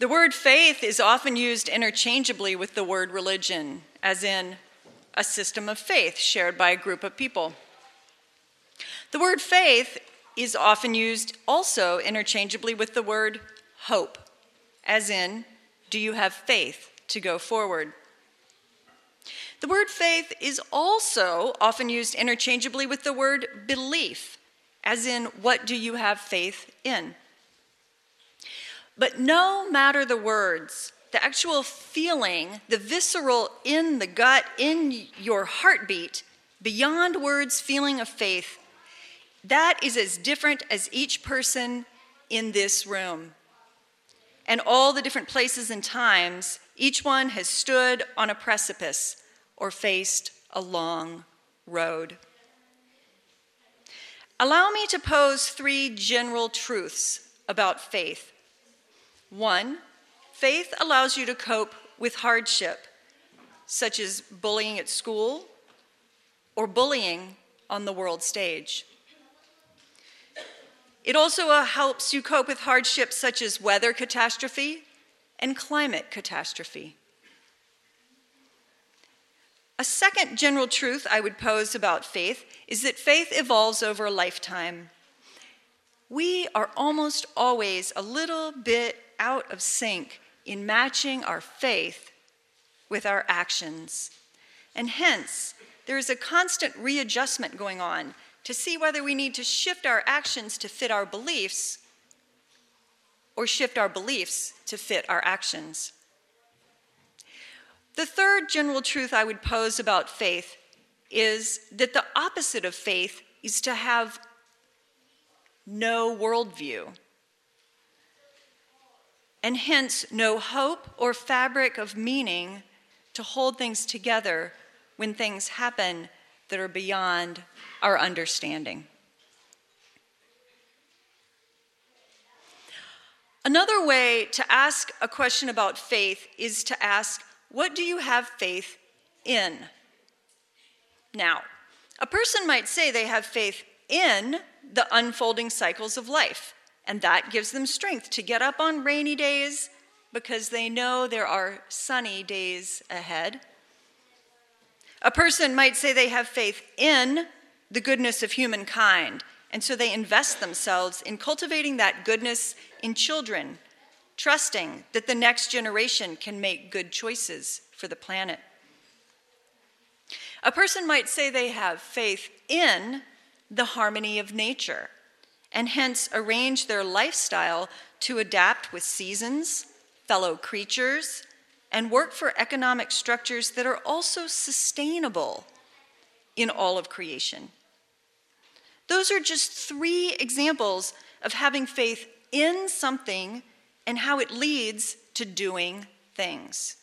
The word faith is often used interchangeably with the word religion, as in a system of faith shared by a group of people. The word faith is often used also interchangeably with the word hope, as in, do you have faith to go forward? The word faith is also often used interchangeably with the word belief, as in, what do you have faith in? But no matter the words, the actual feeling, the visceral in the gut, in your heartbeat, beyond words, feeling of faith, that is as different as each person in this room. And all the different places and times, each one has stood on a precipice or faced a long road. Allow me to pose three general truths about faith. One, faith allows you to cope with hardship, such as bullying at school or bullying on the world stage. It also uh, helps you cope with hardships such as weather catastrophe and climate catastrophe. A second general truth I would pose about faith is that faith evolves over a lifetime. We are almost always a little bit out of sync in matching our faith with our actions. And hence, there is a constant readjustment going on to see whether we need to shift our actions to fit our beliefs or shift our beliefs to fit our actions. The third general truth I would pose about faith is that the opposite of faith is to have no worldview, and hence no hope or fabric of meaning to hold things together when things happen that are beyond our understanding. Another way to ask a question about faith is to ask, what do you have faith in? Now, a person might say they have faith in the unfolding cycles of life, and that gives them strength to get up on rainy days because they know there are sunny days ahead. A person might say they have faith in the goodness of humankind, and so they invest themselves in cultivating that goodness in children trusting that the next generation can make good choices for the planet. A person might say they have faith in the harmony of nature and hence arrange their lifestyle to adapt with seasons, fellow creatures, and work for economic structures that are also sustainable in all of creation. Those are just three examples of having faith in something and how it leads to doing things.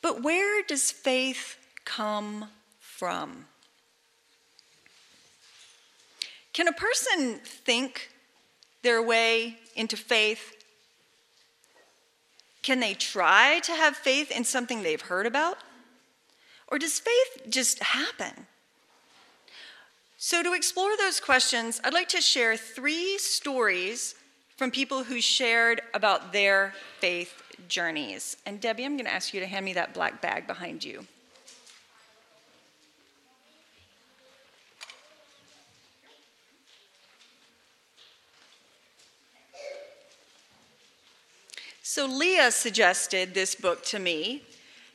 But where does faith come from? Can a person think their way into faith? Can they try to have faith in something they've heard about? Or does faith just happen? So, to explore those questions, I'd like to share three stories from people who shared about their faith journeys. And Debbie, I'm going to ask you to hand me that black bag behind you. So, Leah suggested this book to me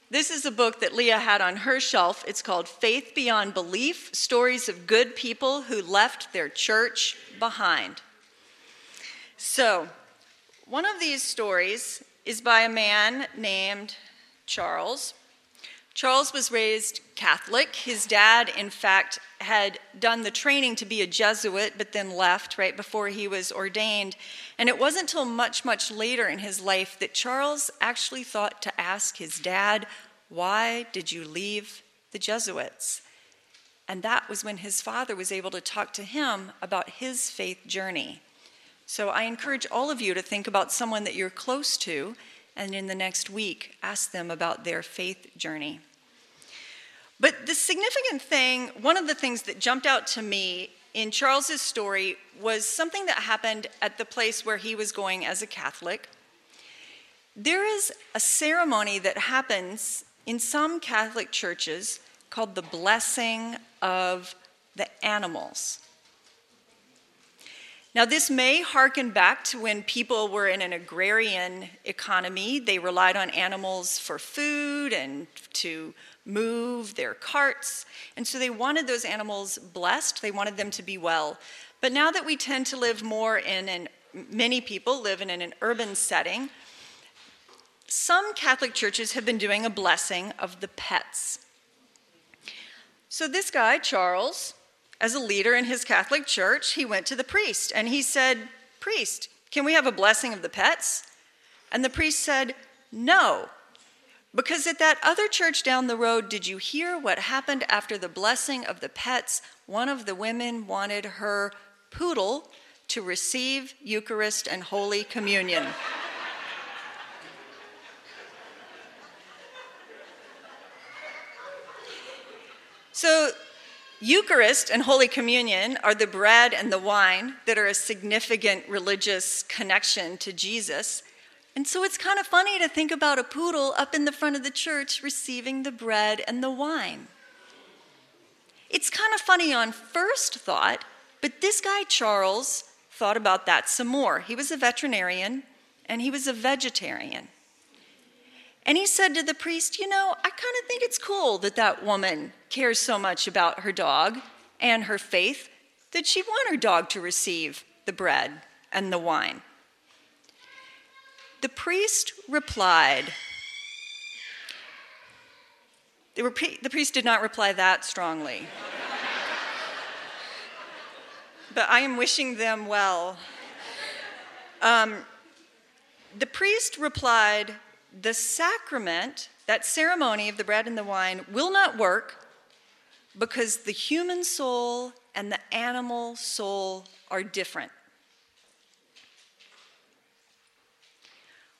this is a book that Leah had on her shelf. It's called Faith Beyond Belief Stories of Good People Who Left Their Church Behind. So, one of these stories is by a man named Charles. Charles was raised Catholic. His dad, in fact, had done the training to be a Jesuit, but then left right before he was ordained. And it wasn't until much, much later in his life that Charles actually thought to ask his dad, Why did you leave the Jesuits? And that was when his father was able to talk to him about his faith journey. So I encourage all of you to think about someone that you're close to, and in the next week, ask them about their faith journey. But the significant thing, one of the things that jumped out to me in Charles's story was something that happened at the place where he was going as a Catholic. There is a ceremony that happens in some Catholic churches called the blessing of the animals. Now, this may harken back to when people were in an agrarian economy. They relied on animals for food and to move their carts. And so they wanted those animals blessed, they wanted them to be well. But now that we tend to live more in an, many people live in an urban setting, some Catholic churches have been doing a blessing of the pets. So this guy, Charles, as a leader in his Catholic church, he went to the priest and he said, Priest, can we have a blessing of the pets? And the priest said, No. Because at that other church down the road, did you hear what happened after the blessing of the pets? One of the women wanted her poodle to receive Eucharist and Holy Communion. so Eucharist and Holy Communion are the bread and the wine that are a significant religious connection to Jesus. And so it's kind of funny to think about a poodle up in the front of the church receiving the bread and the wine. It's kind of funny on first thought, but this guy, Charles, thought about that some more. He was a veterinarian and he was a vegetarian. And he said to the priest, You know, I kind of think it's cool that that woman cares so much about her dog and her faith that she'd want her dog to receive the bread and the wine. The priest replied, the, the priest did not reply that strongly. but I am wishing them well. Um, the priest replied, the sacrament, that ceremony of the bread and the wine, will not work because the human soul and the animal soul are different.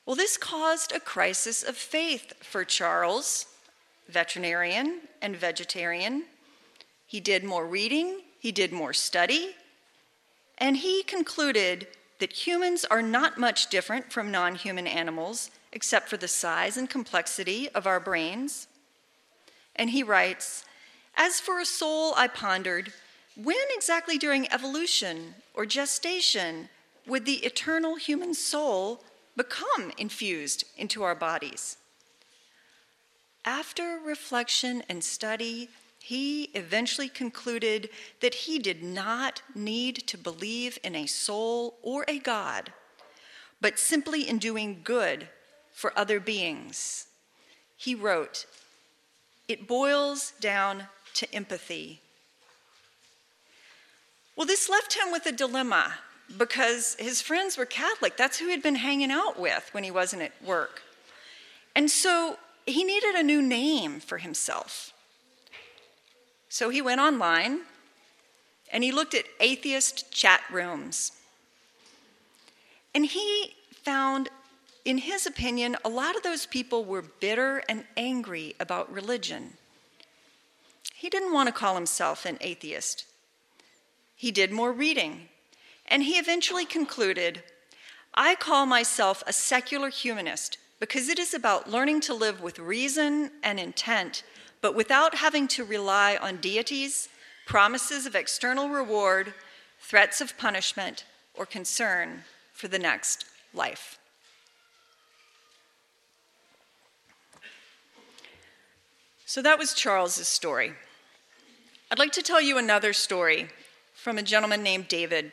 Well, this caused a crisis of faith for Charles, veterinarian and vegetarian. He did more reading, he did more study, and he concluded that humans are not much different from non human animals except for the size and complexity of our brains. And he writes As for a soul, I pondered, when exactly during evolution or gestation would the eternal human soul become infused into our bodies? After reflection and study, he eventually concluded that he did not need to believe in a soul or a God, but simply in doing good for other beings. He wrote, It boils down to empathy. Well, this left him with a dilemma because his friends were Catholic. That's who he'd been hanging out with when he wasn't at work. And so he needed a new name for himself. So he went online and he looked at atheist chat rooms. And he found in his opinion, a lot of those people were bitter and angry about religion. He didn't want to call himself an atheist. He did more reading, and he eventually concluded I call myself a secular humanist because it is about learning to live with reason and intent, but without having to rely on deities, promises of external reward, threats of punishment, or concern for the next life. So that was Charles's story. I'd like to tell you another story from a gentleman named David.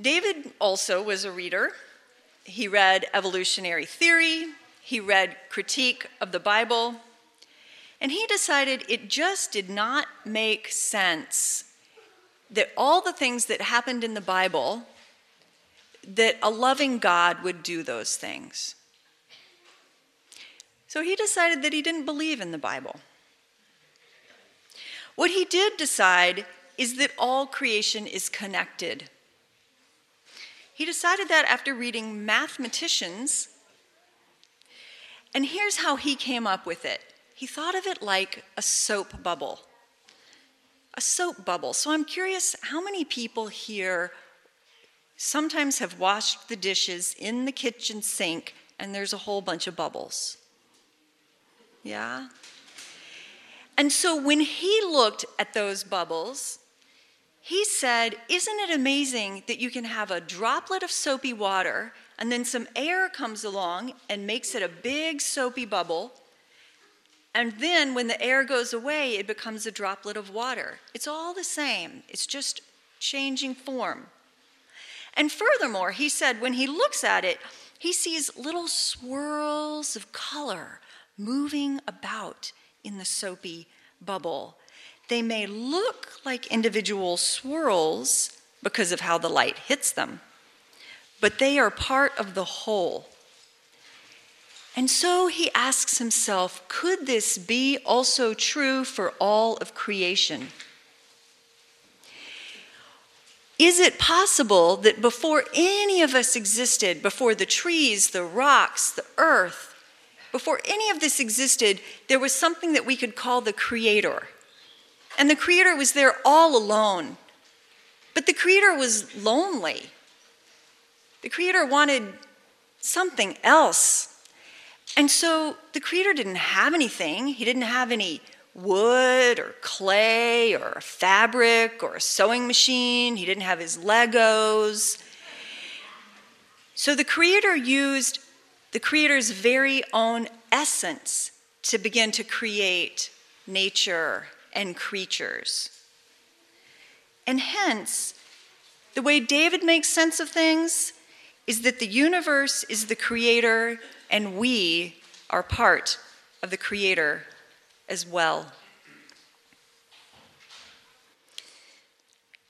David also was a reader. He read evolutionary theory, he read critique of the Bible, and he decided it just did not make sense that all the things that happened in the Bible, that a loving God would do those things. So he decided that he didn't believe in the Bible. What he did decide is that all creation is connected. He decided that after reading mathematicians, and here's how he came up with it he thought of it like a soap bubble. a soap bubble. So I'm curious how many people here sometimes have washed the dishes in the kitchen sink and there's a whole bunch of bubbles? Yeah? And so when he looked at those bubbles, he said, Isn't it amazing that you can have a droplet of soapy water and then some air comes along and makes it a big soapy bubble? And then when the air goes away, it becomes a droplet of water. It's all the same, it's just changing form. And furthermore, he said when he looks at it, he sees little swirls of color moving about in the soapy bubble. They may look like individual swirls because of how the light hits them, but they are part of the whole. And so he asks himself could this be also true for all of creation? Is it possible that before any of us existed, before the trees, the rocks, the earth, before any of this existed, there was something that we could call the Creator? And the Creator was there all alone. But the Creator was lonely. The Creator wanted something else. And so the Creator didn't have anything. He didn't have any wood or clay or fabric or a sewing machine. He didn't have his Legos. So the Creator used the Creator's very own essence to begin to create nature and creatures. And hence, the way David makes sense of things is that the universe is the creator and we are part of the creator as well.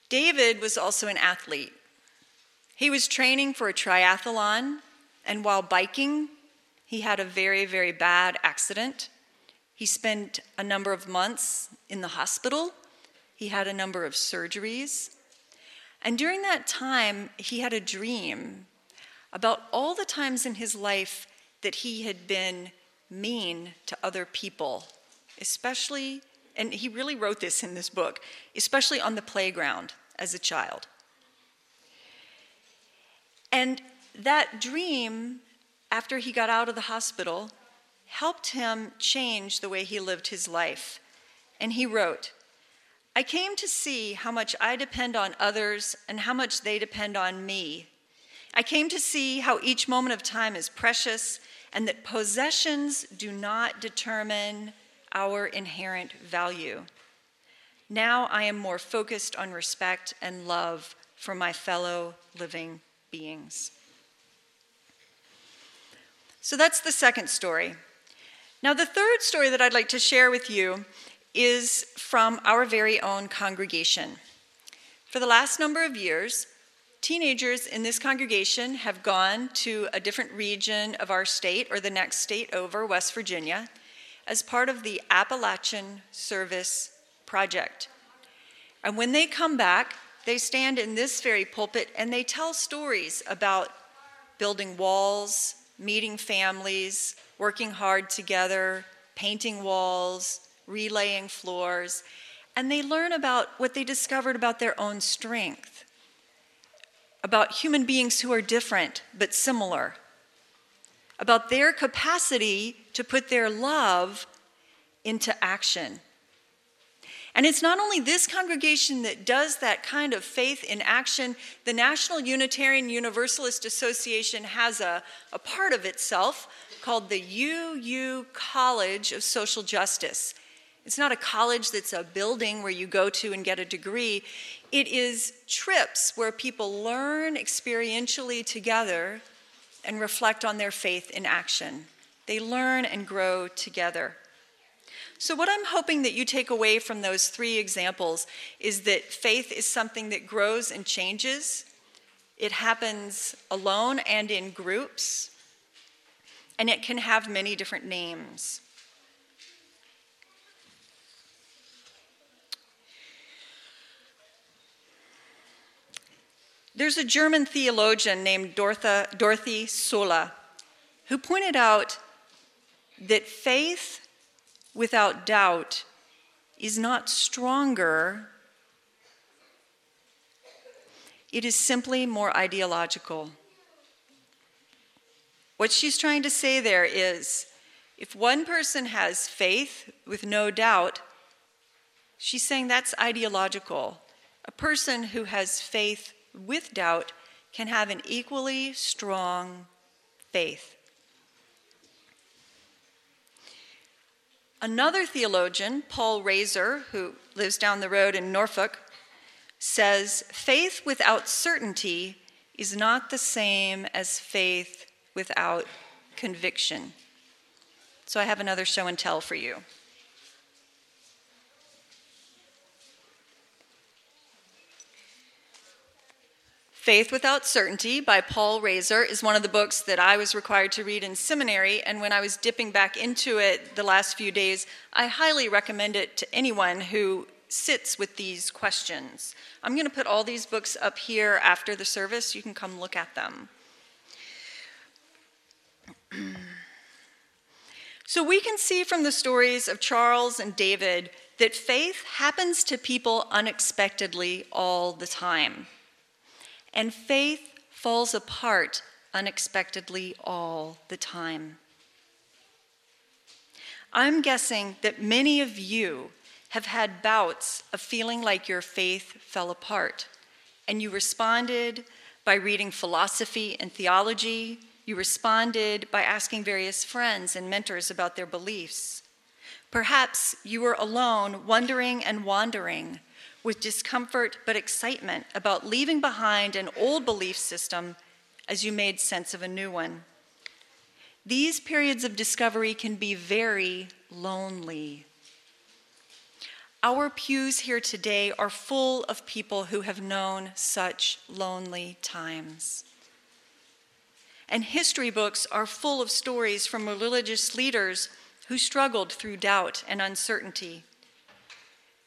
David was also an athlete. He was training for a triathlon, and while biking, he had a very, very bad accident. He spent a number of months in the hospital. He had a number of surgeries. And during that time, he had a dream about all the times in his life that he had been mean to other people especially, and he really wrote this in this book, especially on the playground as a child. And that dream, after he got out of the hospital, helped him change the way he lived his life. And he wrote, I came to see how much I depend on others and how much they depend on me. I came to see how each moment of time is precious and that possessions do not determine our inherent value. Now I am more focused on respect and love for my fellow living beings. So that's the second story. Now, the third story that I'd like to share with you is from our very own congregation. For the last number of years, teenagers in this congregation have gone to a different region of our state or the next state over, West Virginia, as part of the Appalachian Service Project. And when they come back, they stand in this very pulpit and they tell stories about building walls, meeting families, working hard together, painting walls, relaying floors, and they learn about what they discovered about their own strength, about human beings who are different but similar, about their capacity to put their love into action. And it's not only this congregation that does that kind of faith in action. The National Unitarian Universalist Association has a, a part of itself called the UU College of Social Justice. It's not a college that's a building where you go to and get a degree. It is trips where people learn experientially together and reflect on their faith in action. They learn and grow together. So, what I'm hoping that you take away from those three examples is that faith is something that grows and changes. It happens alone and in groups, and it can have many different names. There's a German theologian named Dorothee Sölle who pointed out that faith without doubt is not stronger, it is simply more ideological. What she's trying to say there is if one person has faith with no doubt, she's saying that's ideological. A person who has faith with doubt can have an equally strong faith. Another theologian, Paul Rasor, who lives down the road in Norfolk, says faith without certainty is not the same as faith without conviction. So I have another show and tell for you. Faith Without Certainty by Paul Rasor is one of the books that I was required to read in seminary, and when I was dipping back into it the last few days, I highly recommend it to anyone who sits with these questions. I'm going to put all these books up here after the service. You can come look at them. so we can see from the stories of Charles and David that faith happens to people unexpectedly all the time and faith falls apart unexpectedly all the time. I'm guessing that many of you have had bouts of feeling like your faith fell apart, and you responded by reading philosophy and theology. You responded by asking various friends and mentors about their beliefs. Perhaps you were alone, wondering and wandering with discomfort but excitement about leaving behind an old belief system as you made sense of a new one. These periods of discovery can be very lonely. Our pews here today are full of people who have known such lonely times. And history books are full of stories from religious leaders who struggled through doubt and uncertainty.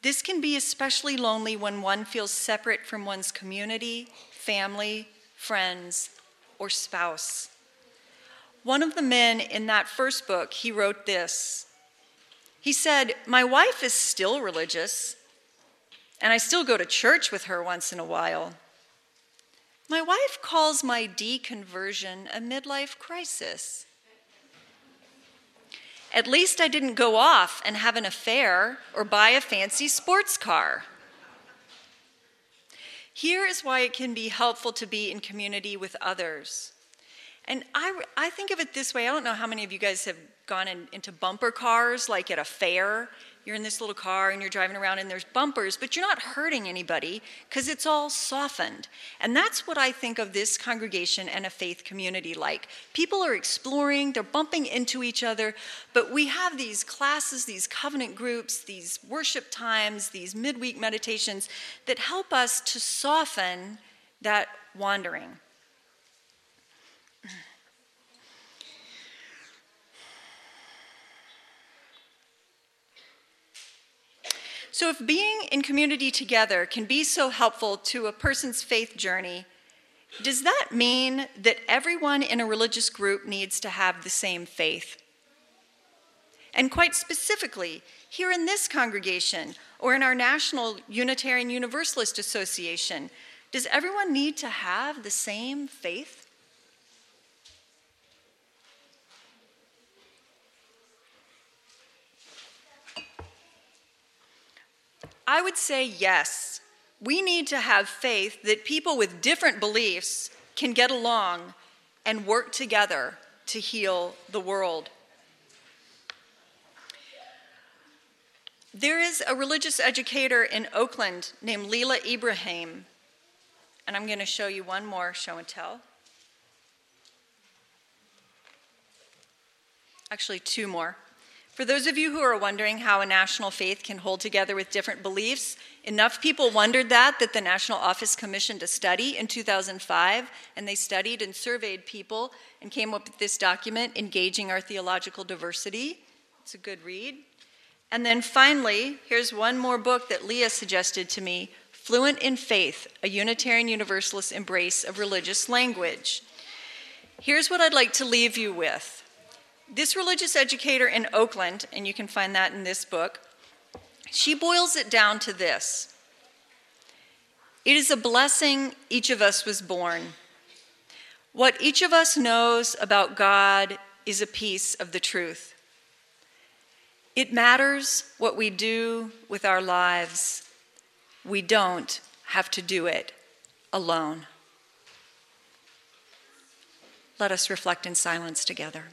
This can be especially lonely when one feels separate from one's community, family, friends, or spouse. One of the men in that first book, he wrote this. He said, My wife is still religious, and I still go to church with her once in a while. My wife calls my deconversion a midlife crisis. At least I didn't go off and have an affair or buy a fancy sports car. Here is why it can be helpful to be in community with others. And I, I think of it this way I don't know how many of you guys have gone in, into bumper cars, like at a fair, you're in this little car and you're driving around and there's bumpers, but you're not hurting anybody because it's all softened. And that's what I think of this congregation and a faith community like. People are exploring, they're bumping into each other, but we have these classes, these covenant groups, these worship times, these midweek meditations that help us to soften that wandering. So, if being in community together can be so helpful to a person's faith journey, does that mean that everyone in a religious group needs to have the same faith? And quite specifically, here in this congregation or in our National Unitarian Universalist Association, does everyone need to have the same faith? I would say yes. We need to have faith that people with different beliefs can get along and work together to heal the world. There is a religious educator in Oakland named Leela Ibrahim, and I'm going to show you one more show and tell. Actually, two more. For those of you who are wondering how a national faith can hold together with different beliefs, enough people wondered that that the National Office commissioned a study in 2005, and they studied and surveyed people and came up with this document, Engaging Our Theological Diversity. It's a good read. And then finally, here's one more book that Leah suggested to me Fluent in Faith A Unitarian Universalist Embrace of Religious Language. Here's what I'd like to leave you with this religious educator in Oakland, and you can find that in this book, She boils it down to this It is a blessing each of us was born. What each of us knows about God is a piece of the truth. It matters what we do with our lives. We don't have to do it alone. Let us reflect in silence together.